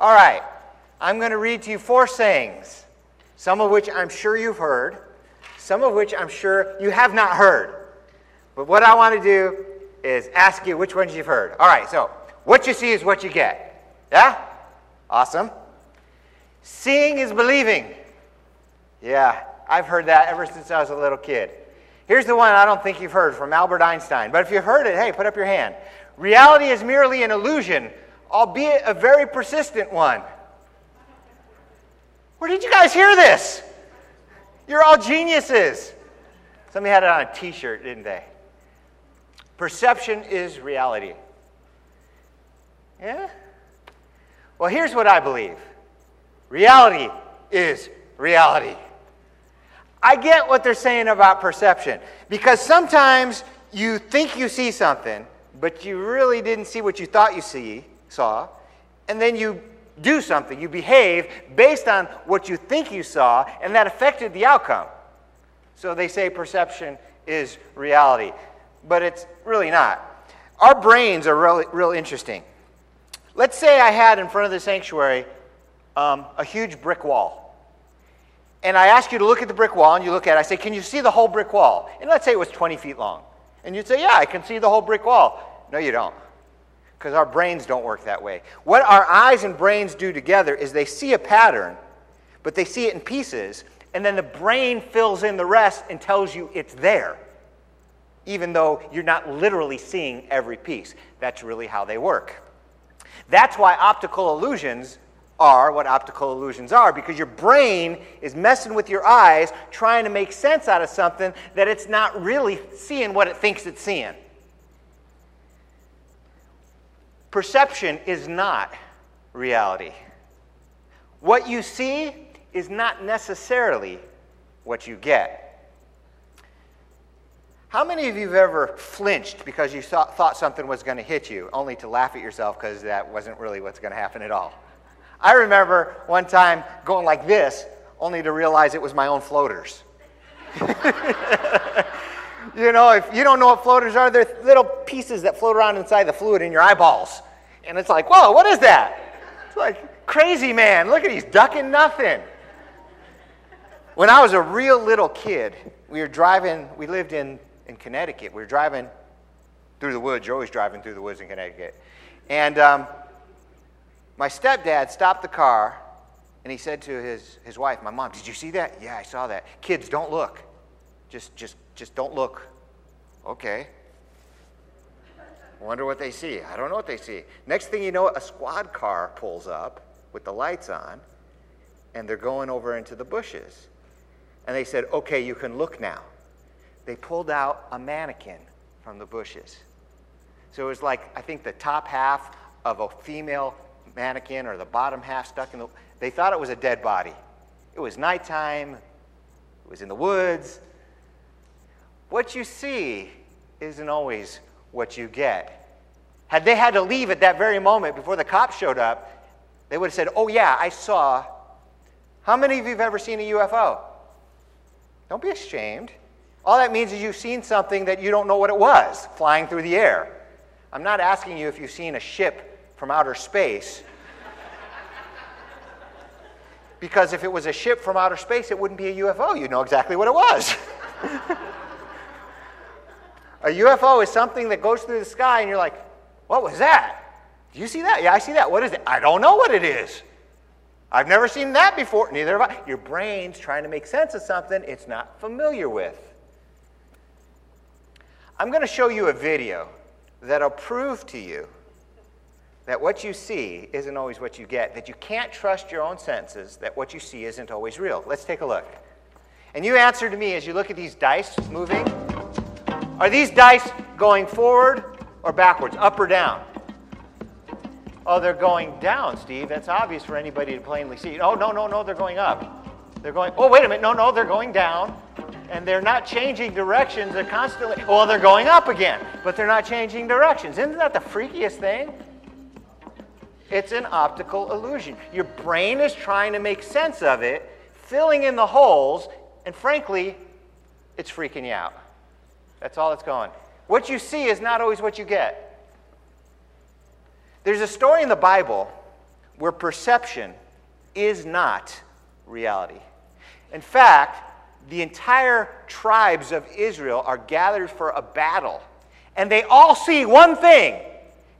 All right. I'm going to read to you four sayings, some of which I'm sure you've heard, some of which I'm sure you have not heard. But what I want to do is ask you which ones you've heard. All right, so what you see is what you get. Yeah? Awesome. Seeing is believing. Yeah, I've heard that ever since I was a little kid. Here's the one I don't think you've heard from Albert Einstein, but if you've heard it, hey, put up your hand. Reality is merely an illusion, albeit a very persistent one. Where did you guys hear this? You're all geniuses. Somebody had it on a t shirt, didn't they? Perception is reality. Yeah? Well, here's what I believe reality is reality. I get what they're saying about perception because sometimes you think you see something, but you really didn't see what you thought you see, saw, and then you do something, you behave based on what you think you saw, and that affected the outcome. So they say perception is reality, but it's really not. Our brains are really, real interesting. Let's say I had in front of the sanctuary um, a huge brick wall and I ask you to look at the brick wall, and you look at it, I say, Can you see the whole brick wall? And let's say it was 20 feet long. And you'd say, Yeah, I can see the whole brick wall. No, you don't. Because our brains don't work that way. What our eyes and brains do together is they see a pattern, but they see it in pieces, and then the brain fills in the rest and tells you it's there, even though you're not literally seeing every piece. That's really how they work. That's why optical illusions are what optical illusions are because your brain is messing with your eyes trying to make sense out of something that it's not really seeing what it thinks it's seeing. Perception is not reality. What you see is not necessarily what you get. How many of you have ever flinched because you thought something was going to hit you, only to laugh at yourself because that wasn't really what's going to happen at all? I remember one time going like this, only to realize it was my own floaters. you know, if you don't know what floaters are, they're little pieces that float around inside the fluid in your eyeballs. And it's like, whoa, what is that? It's like, crazy man, look at he's ducking nothing. When I was a real little kid, we were driving, we lived in, in Connecticut. We were driving through the woods. You're always driving through the woods in Connecticut. And um, my stepdad stopped the car and he said to his, his wife, My mom, did you see that? Yeah, I saw that. Kids, don't look. Just, just, just don't look. Okay. Wonder what they see. I don't know what they see. Next thing you know, a squad car pulls up with the lights on, and they're going over into the bushes. And they said, Okay, you can look now. They pulled out a mannequin from the bushes. So it was like, I think, the top half of a female mannequin or the bottom half stuck in the. They thought it was a dead body. It was nighttime, it was in the woods. What you see isn't always what you get. Had they had to leave at that very moment before the cops showed up, they would have said, Oh, yeah, I saw. How many of you have ever seen a UFO? Don't be ashamed. All that means is you've seen something that you don't know what it was flying through the air. I'm not asking you if you've seen a ship from outer space. Because if it was a ship from outer space, it wouldn't be a UFO. You'd know exactly what it was. a UFO is something that goes through the sky, and you're like, what was that? Do you see that? Yeah, I see that. What is it? I don't know what it is. I've never seen that before. Neither have I. Your brain's trying to make sense of something it's not familiar with. I'm going to show you a video that'll prove to you that what you see isn't always what you get, that you can't trust your own senses, that what you see isn't always real. Let's take a look. And you answer to me as you look at these dice moving. Are these dice going forward or backwards, up or down? Oh, they're going down, Steve. That's obvious for anybody to plainly see. Oh, no, no, no, they're going up. They're going, oh, wait a minute. No, no, they're going down. And they're not changing directions. They're constantly, well, they're going up again, but they're not changing directions. Isn't that the freakiest thing? It's an optical illusion. Your brain is trying to make sense of it, filling in the holes, and frankly, it's freaking you out. That's all it's going. What you see is not always what you get. There's a story in the Bible where perception is not reality. In fact, the entire tribes of Israel are gathered for a battle, and they all see one thing,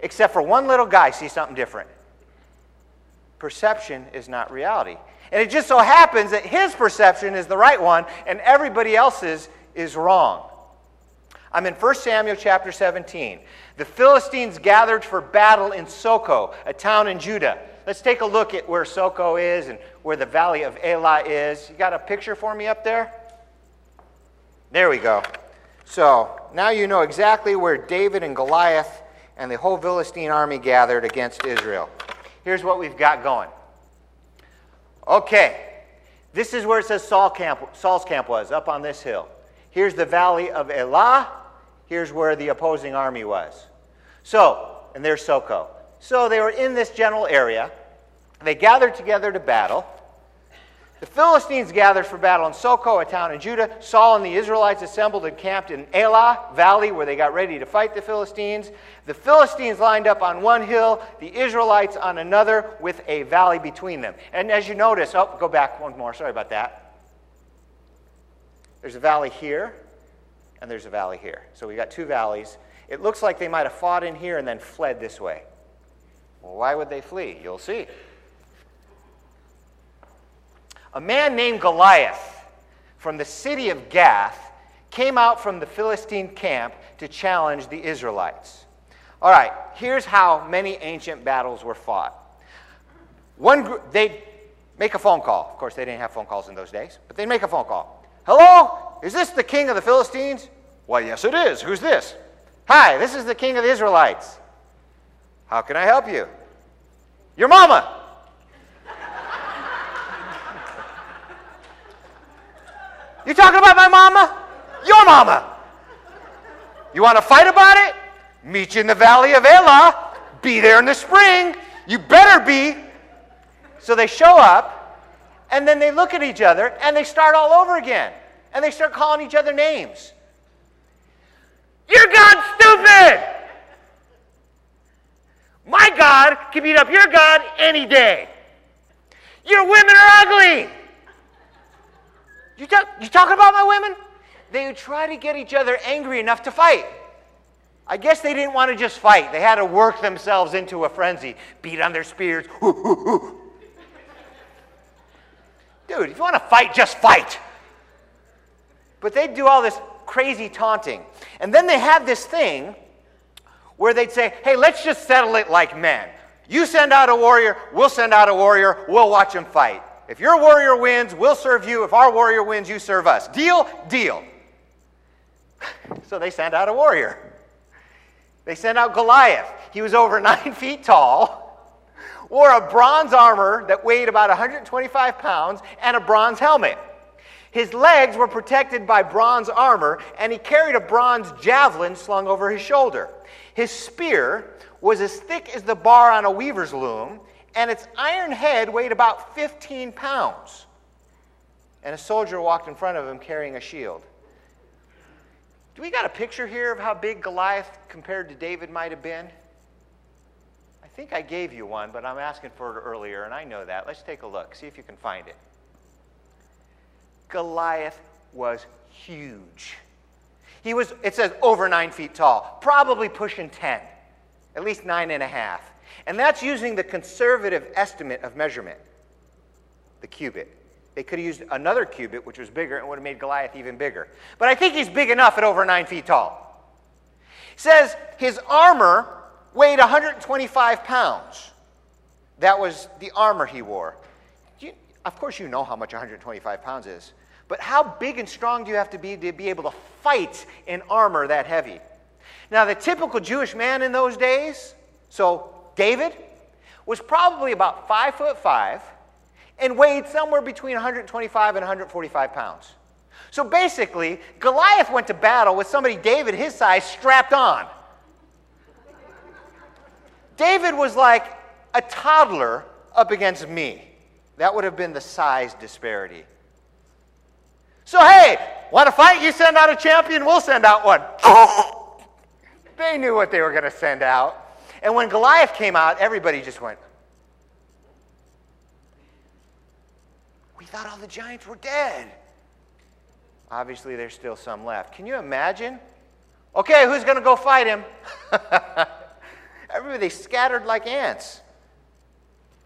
except for one little guy sees something different. Perception is not reality. And it just so happens that his perception is the right one and everybody else's is wrong. I'm in 1 Samuel chapter 17. The Philistines gathered for battle in Socoh, a town in Judah. Let's take a look at where Socoh is and where the valley of Elah is. You got a picture for me up there? There we go. So now you know exactly where David and Goliath and the whole Philistine army gathered against Israel. Here's what we've got going. Okay, this is where it says Saul camp, Saul's camp was, up on this hill. Here's the valley of Elah. Here's where the opposing army was. So, and there's Socoh. So they were in this general area. They gathered together to battle. The Philistines gathered for battle in Socoh, a town in Judah. Saul and the Israelites assembled and camped in Elah Valley, where they got ready to fight the Philistines. The Philistines lined up on one hill, the Israelites on another, with a valley between them. And as you notice, oh, go back one more. Sorry about that. There's a valley here, and there's a valley here. So we got two valleys. It looks like they might have fought in here and then fled this way. Well, why would they flee? You'll see. A man named Goliath from the city of Gath came out from the Philistine camp to challenge the Israelites. All right, here's how many ancient battles were fought. One group, they'd make a phone call. Of course, they didn't have phone calls in those days, but they'd make a phone call. Hello? Is this the king of the Philistines? Why, yes, it is. Who's this? Hi, this is the king of the Israelites. How can I help you? Your mama. You talking about my mama? Your mama. You want to fight about it? Meet you in the valley of Elah. Be there in the spring. You better be. So they show up, and then they look at each other, and they start all over again. And they start calling each other names. You're God stupid! My God can beat up your God any day. Your women are ugly. You, talk, you talking about my women? They would try to get each other angry enough to fight. I guess they didn't want to just fight. They had to work themselves into a frenzy, beat on their spears. Dude, if you want to fight, just fight. But they'd do all this crazy taunting. And then they had this thing where they'd say, hey, let's just settle it like men. You send out a warrior, we'll send out a warrior, we'll watch them fight. If your warrior wins, we'll serve you. If our warrior wins, you serve us. Deal? Deal. so they sent out a warrior. They sent out Goliath. He was over nine feet tall, wore a bronze armor that weighed about 125 pounds, and a bronze helmet. His legs were protected by bronze armor, and he carried a bronze javelin slung over his shoulder. His spear was as thick as the bar on a weaver's loom, and its iron head weighed about 15 pounds. And a soldier walked in front of him carrying a shield. Do we got a picture here of how big Goliath compared to David might have been? I think I gave you one, but I'm asking for it earlier, and I know that. Let's take a look, see if you can find it. Goliath was huge. He was, it says, over nine feet tall, probably pushing 10, at least nine and a half. And that's using the conservative estimate of measurement, the cubit. They could have used another cubit, which was bigger, and would have made Goliath even bigger. But I think he's big enough at over nine feet tall. It says his armor weighed 125 pounds. That was the armor he wore. You, of course, you know how much 125 pounds is. But how big and strong do you have to be to be able to fight in armor that heavy? Now, the typical Jewish man in those days, so David was probably about five foot five and weighed somewhere between 125 and 145 pounds. So basically, Goliath went to battle with somebody David his size strapped on. David was like a toddler up against me. That would have been the size disparity. So, hey, want to fight? You send out a champion, we'll send out one. they knew what they were going to send out. And when Goliath came out, everybody just went. We thought all the giants were dead. Obviously, there's still some left. Can you imagine? Okay, who's going to go fight him? Everybody scattered like ants.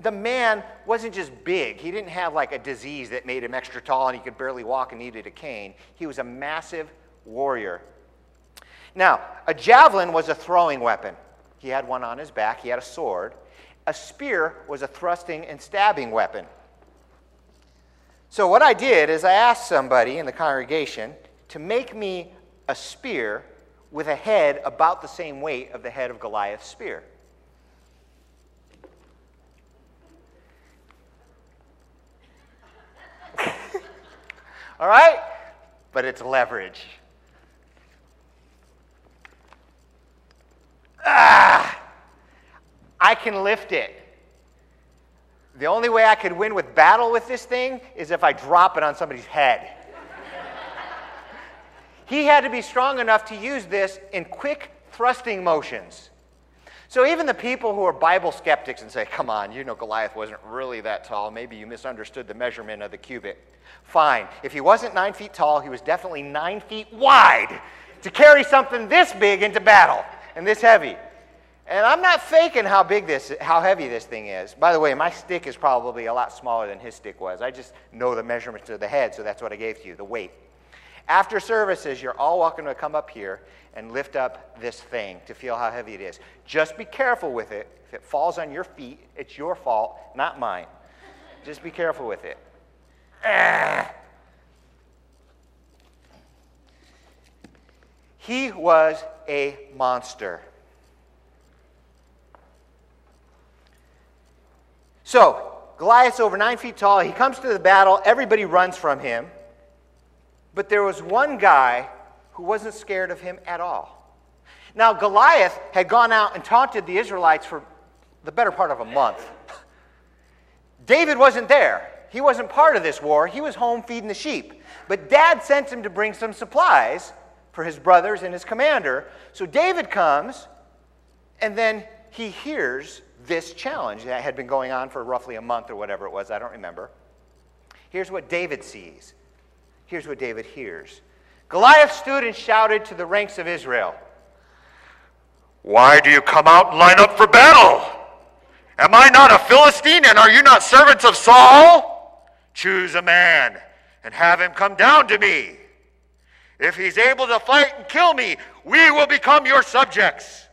The man wasn't just big. He didn't have like a disease that made him extra tall and he could barely walk and needed a cane. He was a massive warrior. Now, a javelin was a throwing weapon. He had one on his back, he had a sword. A spear was a thrusting and stabbing weapon. So, what I did is I asked somebody in the congregation to make me a spear with a head about the same weight of the head of Goliath's spear. All right? But it's leverage. Ah! I can lift it. The only way I could win with battle with this thing is if I drop it on somebody's head. He had to be strong enough to use this in quick thrusting motions. So even the people who are Bible skeptics and say, come on, you know Goliath wasn't really that tall. Maybe you misunderstood the measurement of the cubit. Fine. If he wasn't nine feet tall, he was definitely nine feet wide to carry something this big into battle and this heavy. And I'm not faking how big this, how heavy this thing is. By the way, my stick is probably a lot smaller than his stick was. I just know the measurements of the head, so that's what I gave to you, the weight. After services, you're all welcome to come up here and lift up this thing to feel how heavy it is. Just be careful with it. If it falls on your feet, it's your fault, not mine. Just be careful with it. Ah. He was a monster. So, Goliath's over nine feet tall. He comes to the battle. Everybody runs from him. But there was one guy who wasn't scared of him at all. Now, Goliath had gone out and taunted the Israelites for the better part of a month. David wasn't there. He wasn't part of this war. He was home feeding the sheep. But dad sent him to bring some supplies for his brothers and his commander. So David comes, and then he hears this challenge that had been going on for roughly a month or whatever it was, I don't remember. Here's what David sees. Here's what David hears. Goliath stood and shouted to the ranks of Israel Why do you come out and line up for battle? Am I not a Philistine and are you not servants of Saul? Choose a man and have him come down to me. If he's able to fight and kill me, we will become your subjects.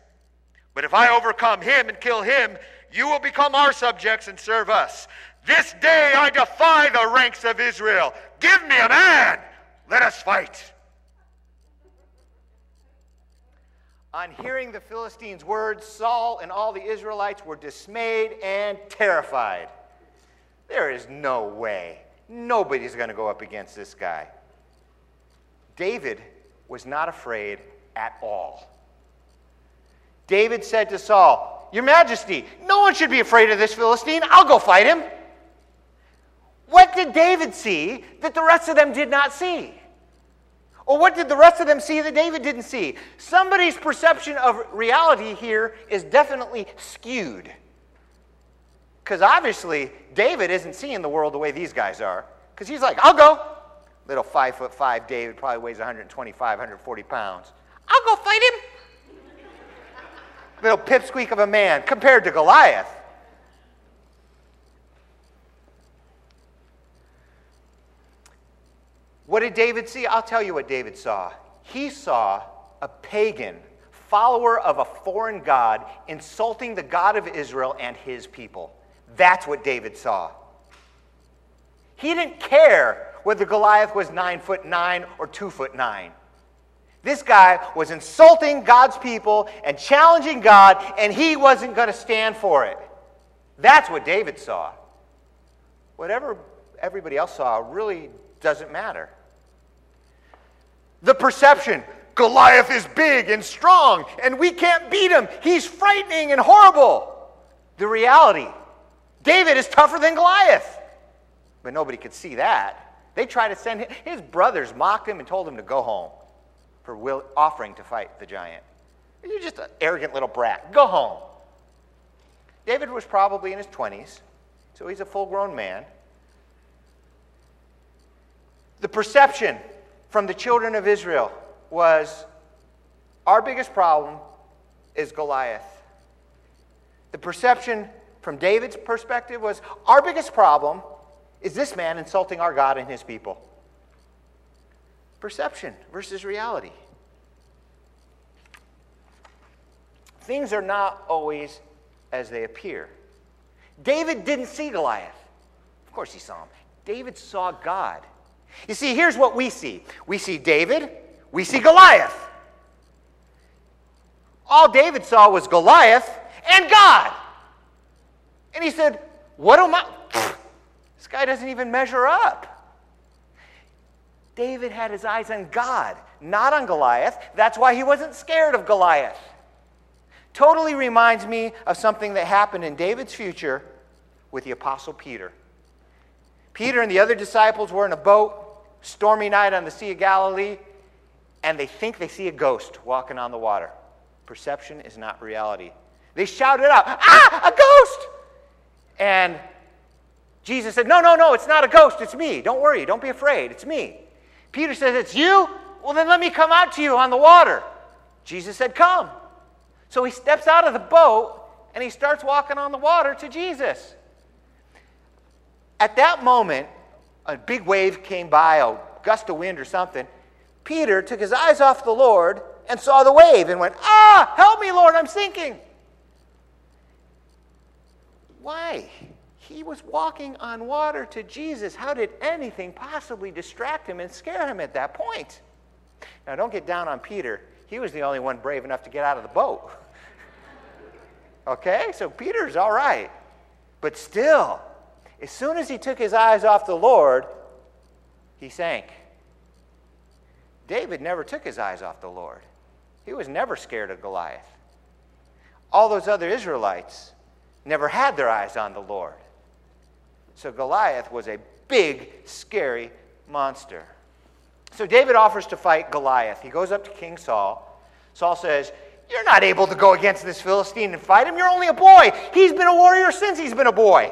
But if I overcome him and kill him, you will become our subjects and serve us. This day I defy the ranks of Israel. Give me a man. Let us fight. On hearing the Philistines' words, Saul and all the Israelites were dismayed and terrified. There is no way. Nobody's going to go up against this guy. David was not afraid at all. David said to Saul, Your Majesty, no one should be afraid of this Philistine. I'll go fight him. What did David see that the rest of them did not see? Or what did the rest of them see that David didn't see? Somebody's perception of reality here is definitely skewed. Because obviously, David isn't seeing the world the way these guys are. Because he's like, I'll go. Little five foot five David probably weighs 125, 140 pounds. I'll go fight him little pipsqueak of a man compared to Goliath. What did David see? I'll tell you what David saw. He saw a pagan, follower of a foreign God, insulting the God of Israel and his people. That's what David saw. He didn't care whether Goliath was nine foot nine or two foot nine. This guy was insulting God's people and challenging God, and he wasn't going to stand for it. That's what David saw. Whatever everybody else saw really doesn't matter. The perception Goliath is big and strong, and we can't beat him. He's frightening and horrible. The reality David is tougher than Goliath. But nobody could see that. They tried to send him, his brothers mocked him and told him to go home for will, offering to fight the giant. You're just an arrogant little brat. Go home. David was probably in his 20s, so he's a full grown man. The perception from the children of Israel was our biggest problem is Goliath. The perception from David's perspective was our biggest problem is this man insulting our God and his people. Perception versus reality. Things are not always as they appear. David didn't see Goliath. Of course, he saw him. David saw God. You see, here's what we see we see David, we see Goliath. All David saw was Goliath and God. And he said, What am I? This guy doesn't even measure up. David had his eyes on God, not on Goliath. That's why he wasn't scared of Goliath. Totally reminds me of something that happened in David's future with the Apostle Peter. Peter and the other disciples were in a boat, stormy night on the Sea of Galilee, and they think they see a ghost walking on the water. Perception is not reality. They shouted out, Ah, a ghost! And Jesus said, No, no, no, it's not a ghost, it's me. Don't worry, don't be afraid, it's me. Peter says, It's you? Well, then let me come out to you on the water. Jesus said, Come. So he steps out of the boat and he starts walking on the water to Jesus. At that moment, a big wave came by, a gust of wind or something. Peter took his eyes off the Lord and saw the wave and went, Ah, help me, Lord, I'm sinking. Why? He was walking on water to Jesus. How did anything possibly distract him and scare him at that point? Now, don't get down on Peter. He was the only one brave enough to get out of the boat. okay? So Peter's all right. But still, as soon as he took his eyes off the Lord, he sank. David never took his eyes off the Lord. He was never scared of Goliath. All those other Israelites never had their eyes on the Lord. So Goliath was a big, scary monster. So David offers to fight Goliath. He goes up to King Saul. Saul says, You're not able to go against this Philistine and fight him. You're only a boy. He's been a warrior since he's been a boy.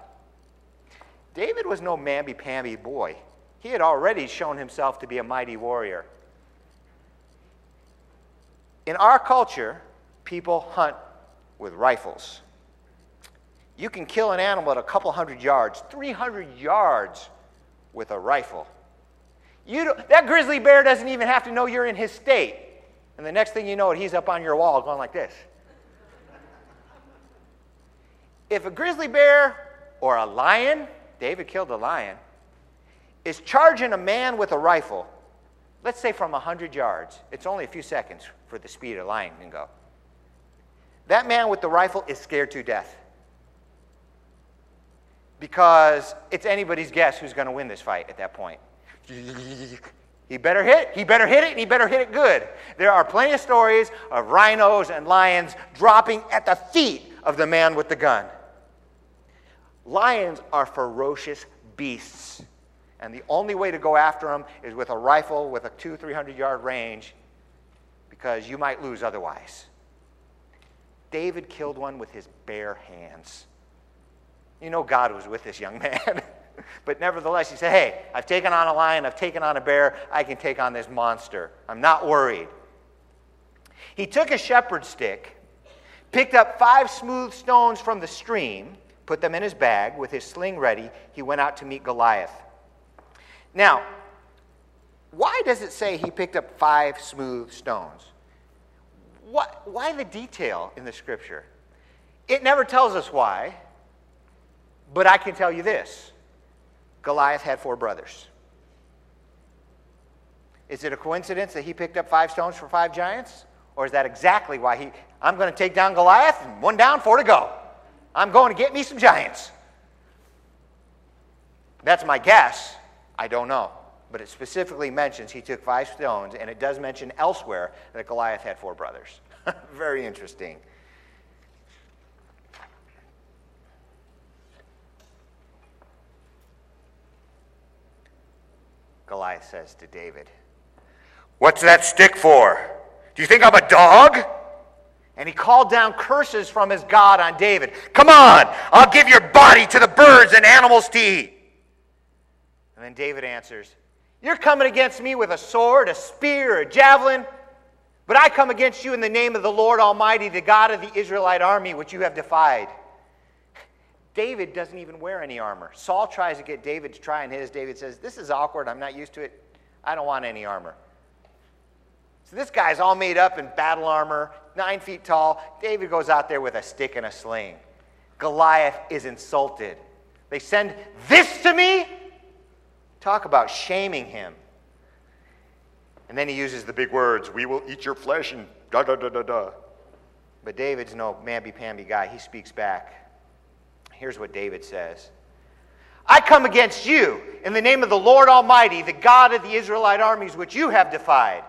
David was no mamby pamby boy. He had already shown himself to be a mighty warrior. In our culture, people hunt with rifles. You can kill an animal at a couple hundred yards, 300 yards with a rifle. That grizzly bear doesn't even have to know you're in his state. And the next thing you know, he's up on your wall going like this. If a grizzly bear or a lion, David killed a lion, is charging a man with a rifle, let's say from 100 yards, it's only a few seconds for the speed a lion can go. That man with the rifle is scared to death because it's anybody's guess who's going to win this fight at that point. He better hit, he better hit it, and he better hit it good. There are plenty of stories of rhinos and lions dropping at the feet of the man with the gun. Lions are ferocious beasts, and the only way to go after them is with a rifle with a two, three hundred yard range because you might lose otherwise. David killed one with his bare hands. You know, God was with this young man. but nevertheless, he said, Hey, I've taken on a lion, I've taken on a bear, I can take on this monster. I'm not worried. He took a shepherd's stick, picked up five smooth stones from the stream, put them in his bag with his sling ready. He went out to meet Goliath. Now, why does it say he picked up five smooth stones? What, why the detail in the scripture? It never tells us why. But I can tell you this Goliath had four brothers. Is it a coincidence that he picked up five stones for five giants? Or is that exactly why he, I'm going to take down Goliath, and one down, four to go. I'm going to get me some giants. That's my guess. I don't know. but it specifically mentions he took five stones, and it does mention elsewhere that Goliath had four brothers. Very interesting. Goliath says to David, What's that stick for? Do you think I'm a dog? And he called down curses from his God on David. Come on, I'll give your body to the birds and animals to eat. And then David answers, You're coming against me with a sword, a spear, a javelin, but I come against you in the name of the Lord Almighty, the God of the Israelite army, which you have defied. David doesn't even wear any armor. Saul tries to get David to try on his. David says, This is awkward. I'm not used to it. I don't want any armor. So this guy's all made up in battle armor, nine feet tall. David goes out there with a stick and a sling. Goliath is insulted. They send this to me? Talk about shaming him. And then he uses the big words, we will eat your flesh and da da da da da. But David's no mamby-pamby guy. He speaks back. Here's what David says. I come against you in the name of the Lord Almighty, the God of the Israelite armies, which you have defied.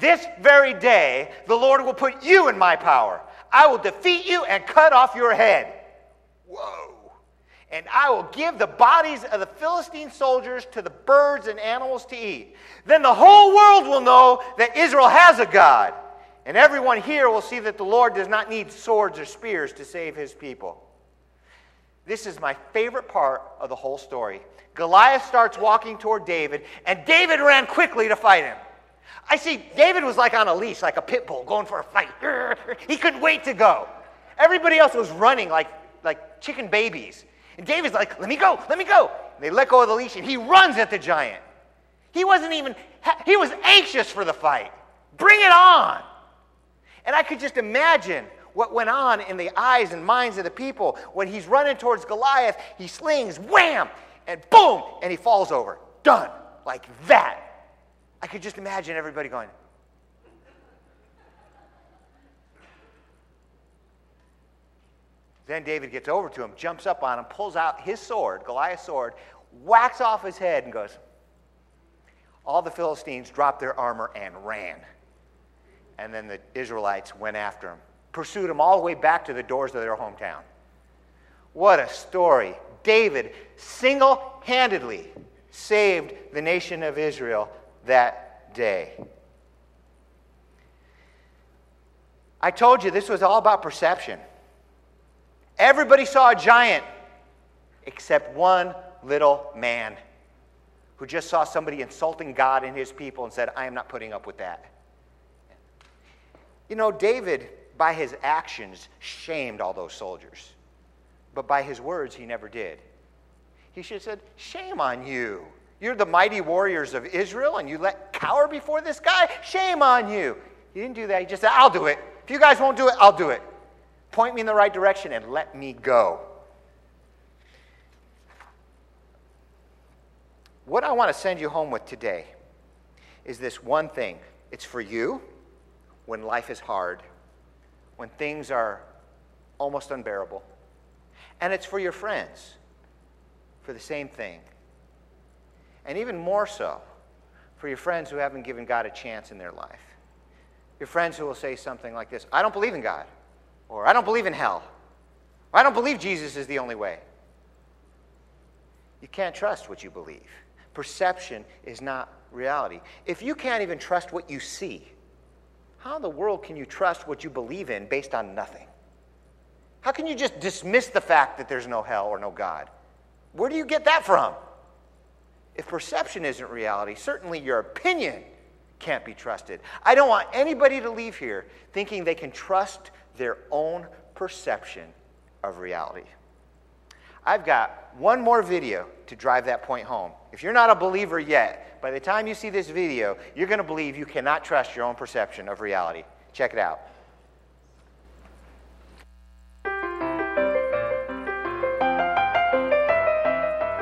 This very day, the Lord will put you in my power. I will defeat you and cut off your head. Whoa. And I will give the bodies of the Philistine soldiers to the birds and animals to eat. Then the whole world will know that Israel has a God. And everyone here will see that the Lord does not need swords or spears to save his people. This is my favorite part of the whole story. Goliath starts walking toward David, and David ran quickly to fight him. I see David was like on a leash, like a pit bull, going for a fight. He couldn't wait to go. Everybody else was running like, like chicken babies. And David's like, let me go, let me go. And they let go of the leash, and he runs at the giant. He wasn't even, he was anxious for the fight. Bring it on. And I could just imagine what went on in the eyes and minds of the people when he's running towards Goliath. He slings, wham, and boom, and he falls over. Done. Like that. I could just imagine everybody going, Then David gets over to him, jumps up on him, pulls out his sword, Goliath's sword, whacks off his head, and goes. All the Philistines dropped their armor and ran. And then the Israelites went after him, pursued him all the way back to the doors of their hometown. What a story. David single handedly saved the nation of Israel that day. I told you this was all about perception. Everybody saw a giant except one little man who just saw somebody insulting God and his people and said, I am not putting up with that. You know, David, by his actions, shamed all those soldiers. But by his words, he never did. He should have said, Shame on you. You're the mighty warriors of Israel and you let cower before this guy? Shame on you. He didn't do that. He just said, I'll do it. If you guys won't do it, I'll do it. Point me in the right direction and let me go. What I want to send you home with today is this one thing it's for you when life is hard, when things are almost unbearable, and it's for your friends for the same thing. And even more so for your friends who haven't given God a chance in their life. Your friends who will say something like this I don't believe in God, or I don't believe in hell, or I don't believe Jesus is the only way. You can't trust what you believe. Perception is not reality. If you can't even trust what you see, how in the world can you trust what you believe in based on nothing? How can you just dismiss the fact that there's no hell or no God? Where do you get that from? If perception isn't reality, certainly your opinion can't be trusted. I don't want anybody to leave here thinking they can trust their own perception of reality. I've got one more video to drive that point home. If you're not a believer yet, by the time you see this video, you're going to believe you cannot trust your own perception of reality. Check it out.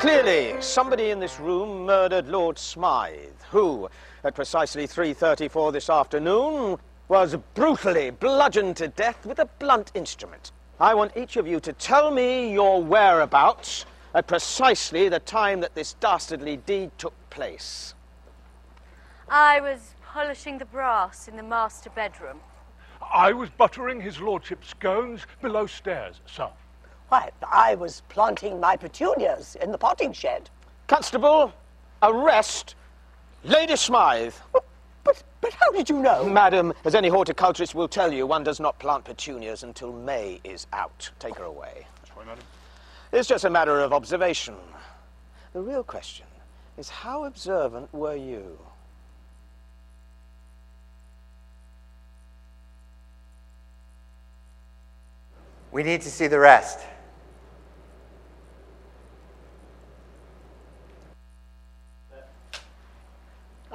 Clearly, somebody in this room murdered Lord Smythe, who, at precisely 3.34 this afternoon, was brutally bludgeoned to death with a blunt instrument. I want each of you to tell me your whereabouts at precisely the time that this dastardly deed took place. I was polishing the brass in the master bedroom. I was buttering his lordship's scones below stairs, sir. Why, I was planting my petunias in the potting shed. Constable, arrest Lady Smythe. But, but, but how did you know? Madam, as any horticulturist will tell you, one does not plant petunias until May is out. Take her away. Sorry, madam. It's just a matter of observation. The real question is how observant were you? We need to see the rest.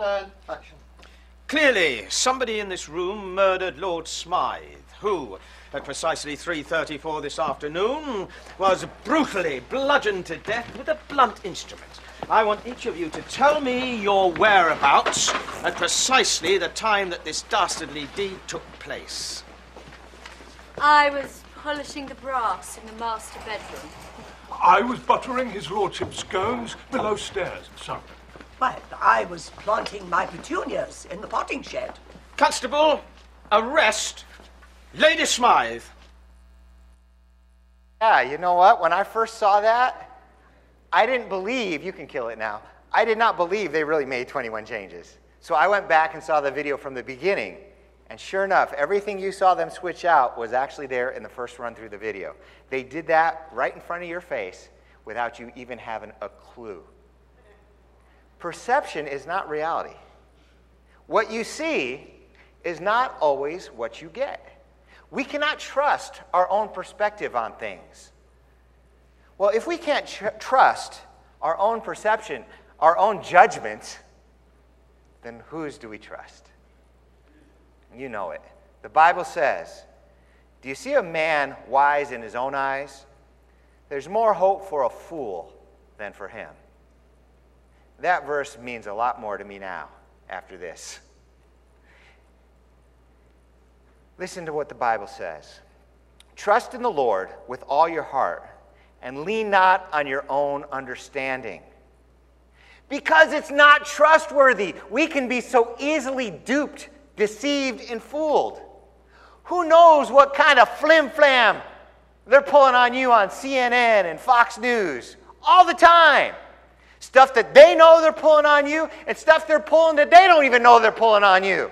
And action. Clearly, somebody in this room murdered Lord Smythe, who, at precisely 3.34 this afternoon, was brutally bludgeoned to death with a blunt instrument. I want each of you to tell me your whereabouts at precisely the time that this dastardly deed took place. I was polishing the brass in the master bedroom. I was buttering his lordship's scones below stairs, sir. Why, I was planting my petunias in the potting shed. Constable, arrest Lady Smythe. Yeah, you know what? When I first saw that, I didn't believe, you can kill it now, I did not believe they really made 21 changes. So I went back and saw the video from the beginning, and sure enough, everything you saw them switch out was actually there in the first run through the video. They did that right in front of your face without you even having a clue. Perception is not reality. What you see is not always what you get. We cannot trust our own perspective on things. Well, if we can't tr- trust our own perception, our own judgment, then whose do we trust? You know it. The Bible says, Do you see a man wise in his own eyes? There's more hope for a fool than for him. That verse means a lot more to me now after this. Listen to what the Bible says Trust in the Lord with all your heart and lean not on your own understanding. Because it's not trustworthy. We can be so easily duped, deceived, and fooled. Who knows what kind of flim flam they're pulling on you on CNN and Fox News all the time? Stuff that they know they're pulling on you, and stuff they're pulling that they don't even know they're pulling on you.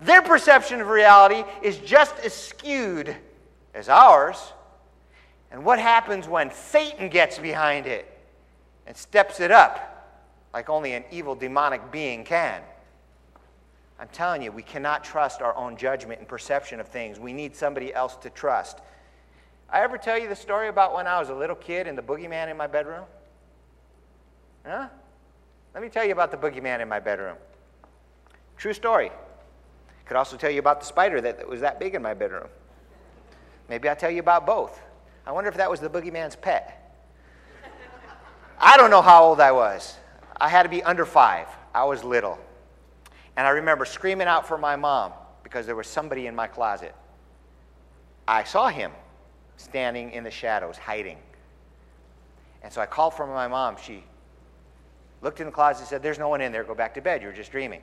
Their perception of reality is just as skewed as ours. And what happens when Satan gets behind it and steps it up like only an evil demonic being can? I'm telling you, we cannot trust our own judgment and perception of things. We need somebody else to trust. I ever tell you the story about when I was a little kid and the boogeyman in my bedroom? Huh? Let me tell you about the boogeyman in my bedroom. True story. Could also tell you about the spider that was that big in my bedroom. Maybe I'll tell you about both. I wonder if that was the boogeyman's pet. I don't know how old I was. I had to be under five. I was little. And I remember screaming out for my mom because there was somebody in my closet. I saw him standing in the shadows, hiding. And so I called for my mom. She looked in the closet and said, There's no one in there. Go back to bed. You were just dreaming.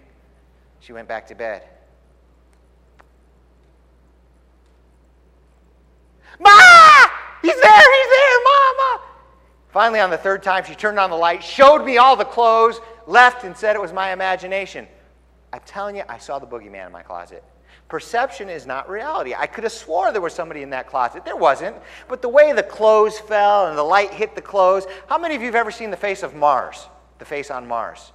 She went back to bed. Ma! He's there, he's there, Mama! Finally, on the third time, she turned on the light, showed me all the clothes, left, and said it was my imagination. I'm telling you, I saw the boogeyman in my closet. Perception is not reality. I could have swore there was somebody in that closet. There wasn't. But the way the clothes fell and the light hit the clothes, how many of you have ever seen the face of Mars? The face on Mars?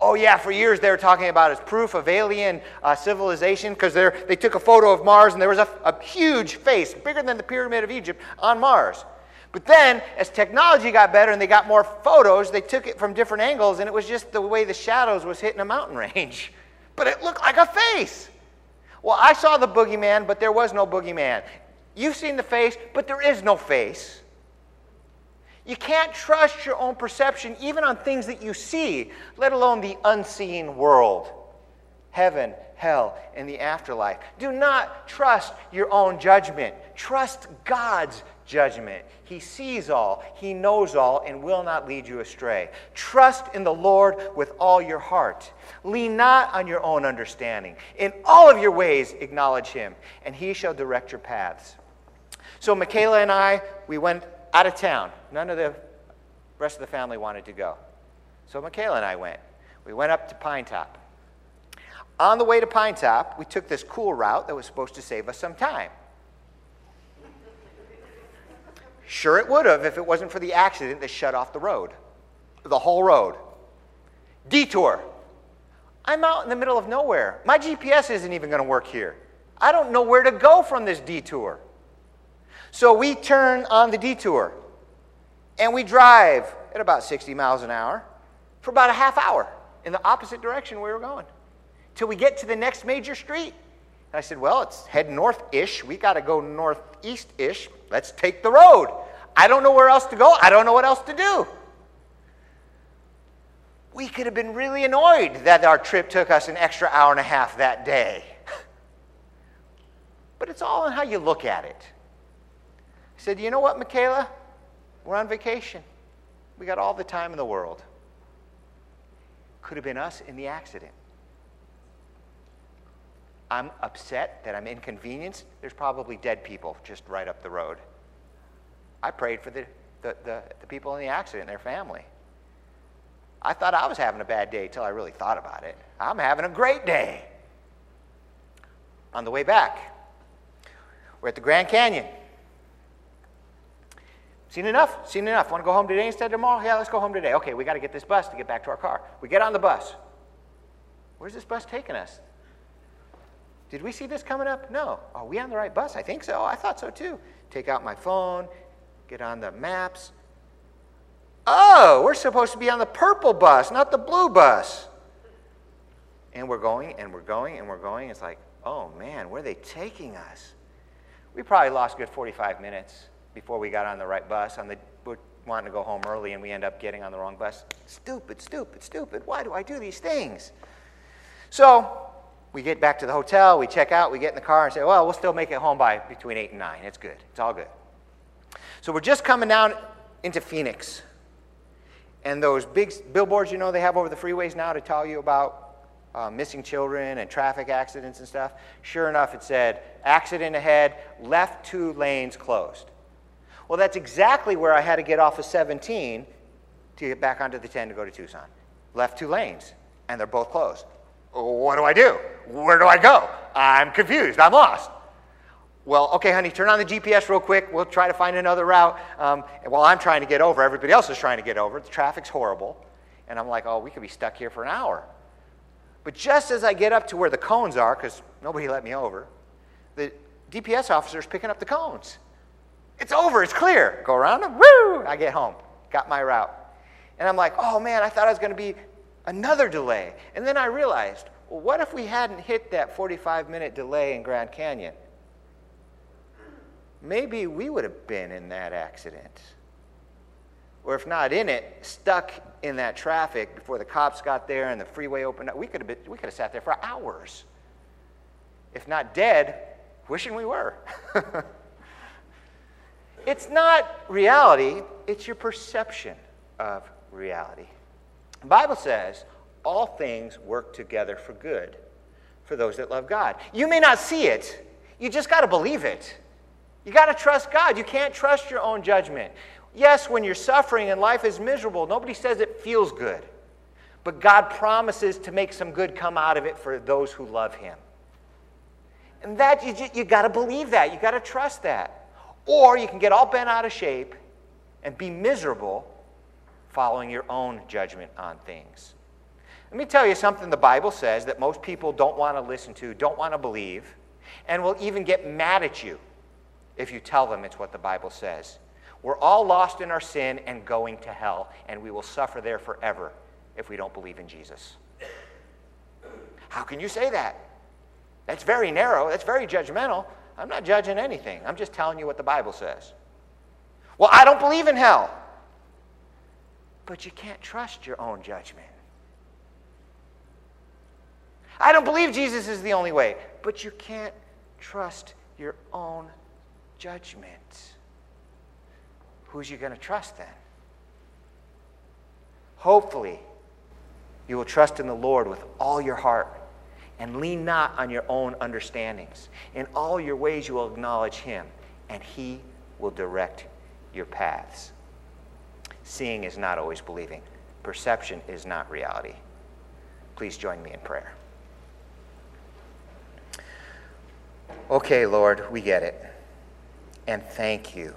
Oh, yeah, for years they were talking about as proof of alien uh, civilization because they took a photo of Mars and there was a, a huge face, bigger than the Pyramid of Egypt, on Mars. But then, as technology got better and they got more photos, they took it from different angles and it was just the way the shadows was hitting a mountain range. But it looked like a face. Well, I saw the boogeyman, but there was no boogeyman. You've seen the face, but there is no face. You can't trust your own perception, even on things that you see, let alone the unseen world heaven, hell, and the afterlife. Do not trust your own judgment. Trust God's judgment. He sees all, He knows all, and will not lead you astray. Trust in the Lord with all your heart. Lean not on your own understanding. In all of your ways, acknowledge Him, and He shall direct your paths. So, Michaela and I, we went out of town. None of the rest of the family wanted to go. So, Michaela and I went. We went up to Pinetop. On the way to Pinetop, we took this cool route that was supposed to save us some time. Sure, it would have if it wasn't for the accident that shut off the road, the whole road. Detour. I'm out in the middle of nowhere. My GPS isn't even going to work here. I don't know where to go from this detour. So we turn on the detour and we drive at about 60 miles an hour for about a half hour in the opposite direction we were going till we get to the next major street. And I said, Well, it's head north ish. We got to go northeast ish. Let's take the road. I don't know where else to go. I don't know what else to do. We could have been really annoyed that our trip took us an extra hour and a half that day. But it's all in how you look at it. I said, You know what, Michaela? We're on vacation. We got all the time in the world. Could have been us in the accident. I'm upset that I'm inconvenienced. There's probably dead people just right up the road. I prayed for the, the, the, the people in the accident, their family. I thought I was having a bad day until I really thought about it. I'm having a great day. On the way back, we're at the Grand Canyon. Seen enough? Seen enough. Want to go home today instead of tomorrow? Yeah, let's go home today. Okay, we got to get this bus to get back to our car. We get on the bus. Where's this bus taking us? Did we see this coming up? No. Are we on the right bus? I think so. I thought so too. Take out my phone, get on the maps. Oh, we're supposed to be on the purple bus, not the blue bus. And we're going and we're going and we're going. It's like, oh man, where are they taking us? We probably lost good 45 minutes before we got on the right bus. On the, we're wanting to go home early and we end up getting on the wrong bus. Stupid, stupid, stupid. Why do I do these things? So we get back to the hotel, we check out, we get in the car and say, well, we'll still make it home by between 8 and 9. It's good. It's all good. So we're just coming down into Phoenix. And those big billboards, you know, they have over the freeways now to tell you about uh, missing children and traffic accidents and stuff. Sure enough, it said, accident ahead, left two lanes closed. Well, that's exactly where I had to get off of 17 to get back onto the 10 to go to Tucson. Left two lanes, and they're both closed. What do I do? Where do I go? I'm confused. I'm lost. Well, okay, honey, turn on the GPS real quick. We'll try to find another route. Um, while I'm trying to get over, everybody else is trying to get over. The traffic's horrible. And I'm like, oh, we could be stuck here for an hour. But just as I get up to where the cones are, because nobody let me over, the DPS officer is picking up the cones. It's over, it's clear. Go around them, woo! I get home, got my route. And I'm like, oh man, I thought I was going to be another delay. And then I realized, well, what if we hadn't hit that 45 minute delay in Grand Canyon? Maybe we would have been in that accident. Or if not in it, stuck in that traffic before the cops got there and the freeway opened up. We could have, been, we could have sat there for hours. If not dead, wishing we were. it's not reality, it's your perception of reality. The Bible says all things work together for good for those that love God. You may not see it, you just got to believe it. You got to trust God. You can't trust your own judgment. Yes, when you're suffering and life is miserable, nobody says it feels good. But God promises to make some good come out of it for those who love Him. And that, you, you got to believe that. You got to trust that. Or you can get all bent out of shape and be miserable following your own judgment on things. Let me tell you something the Bible says that most people don't want to listen to, don't want to believe, and will even get mad at you if you tell them it's what the Bible says. We're all lost in our sin and going to hell, and we will suffer there forever if we don't believe in Jesus. How can you say that? That's very narrow, that's very judgmental. I'm not judging anything, I'm just telling you what the Bible says. Well, I don't believe in hell. But you can't trust your own judgment. I don't believe Jesus is the only way, but you can't trust your own judgment. who's you going to trust then? Hopefully, you will trust in the Lord with all your heart and lean not on your own understandings. In all your ways, you will acknowledge Him, and He will direct your paths. Seeing is not always believing, perception is not reality. Please join me in prayer. Okay, Lord, we get it. And thank you.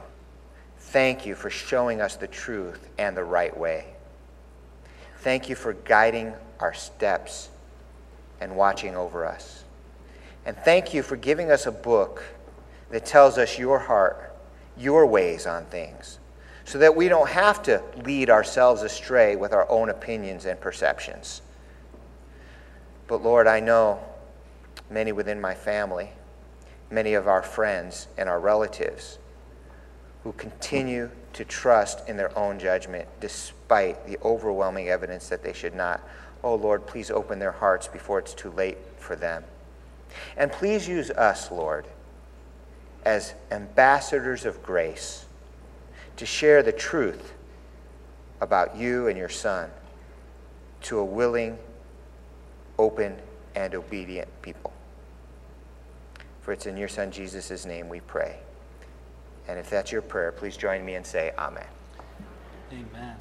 Thank you for showing us the truth and the right way. Thank you for guiding our steps and watching over us. And thank you for giving us a book that tells us your heart, your ways on things, so that we don't have to lead ourselves astray with our own opinions and perceptions. But Lord, I know many within my family, many of our friends and our relatives who continue to trust in their own judgment despite the overwhelming evidence that they should not. Oh Lord, please open their hearts before it's too late for them. And please use us, Lord, as ambassadors of grace to share the truth about you and your Son to a willing, open, and obedient people. For it's in your Son Jesus' name we pray. And if that's your prayer, please join me and say Amen. Amen.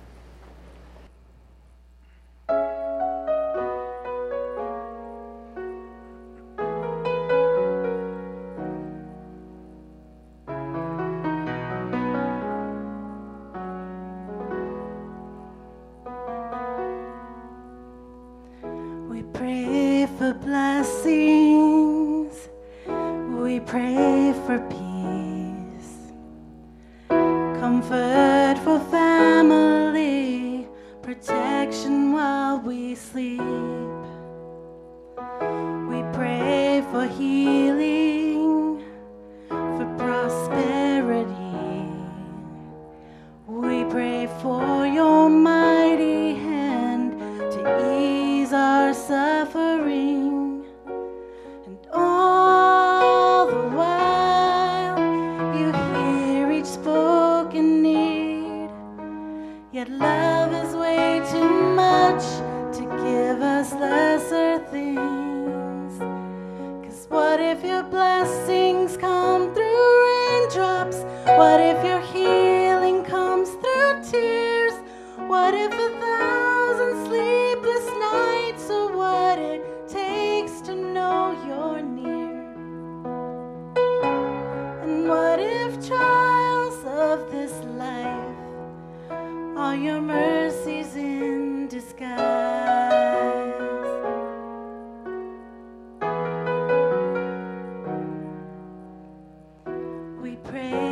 Pray for blessings. We pray for peace. Comfort for family. Protection while we sleep. We pray for healing. What if your healing comes through tears? What if a thousand sleepless nights are what it takes to know you're near? And what if trials of this life are your mercies in disguise? We pray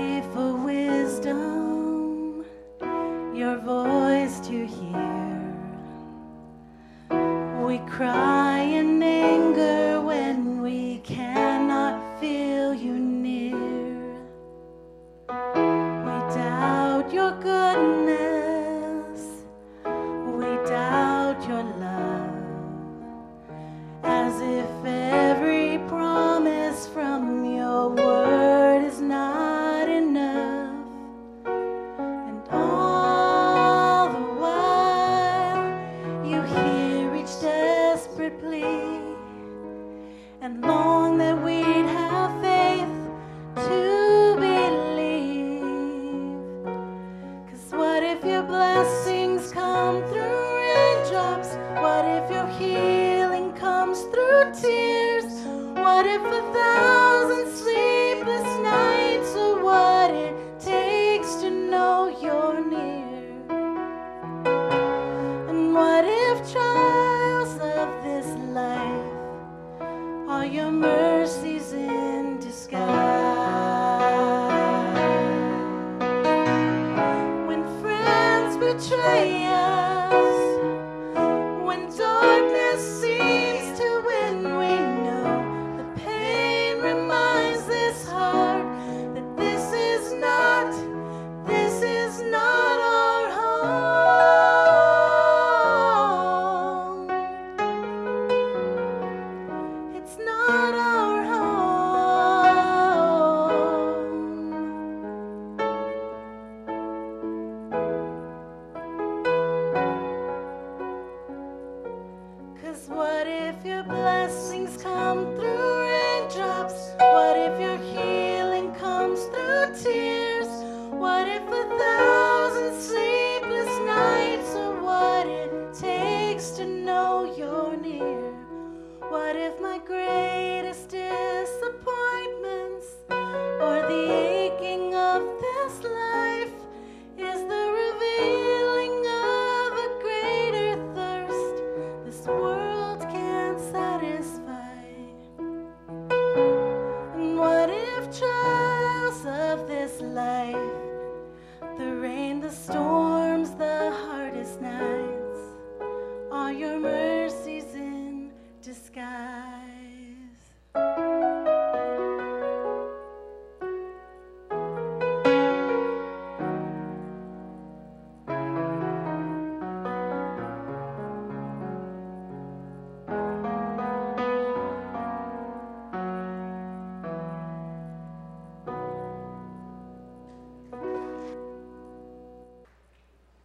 your mercies in disguise?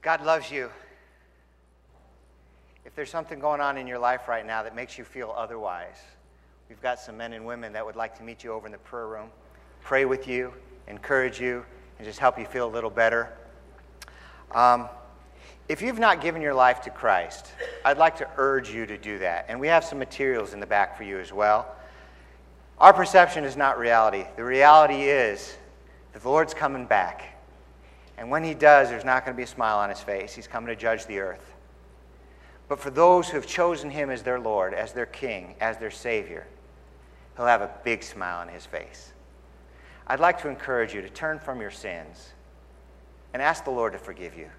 God loves you. There's something going on in your life right now that makes you feel otherwise, we've got some men and women that would like to meet you over in the prayer room, pray with you, encourage you, and just help you feel a little better. Um, if you've not given your life to Christ, I'd like to urge you to do that. And we have some materials in the back for you as well. Our perception is not reality. The reality is that the Lord's coming back. And when he does, there's not going to be a smile on his face. He's coming to judge the earth. But for those who have chosen him as their Lord, as their King, as their Savior, he'll have a big smile on his face. I'd like to encourage you to turn from your sins and ask the Lord to forgive you.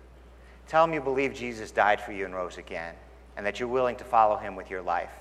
Tell him you believe Jesus died for you and rose again, and that you're willing to follow him with your life.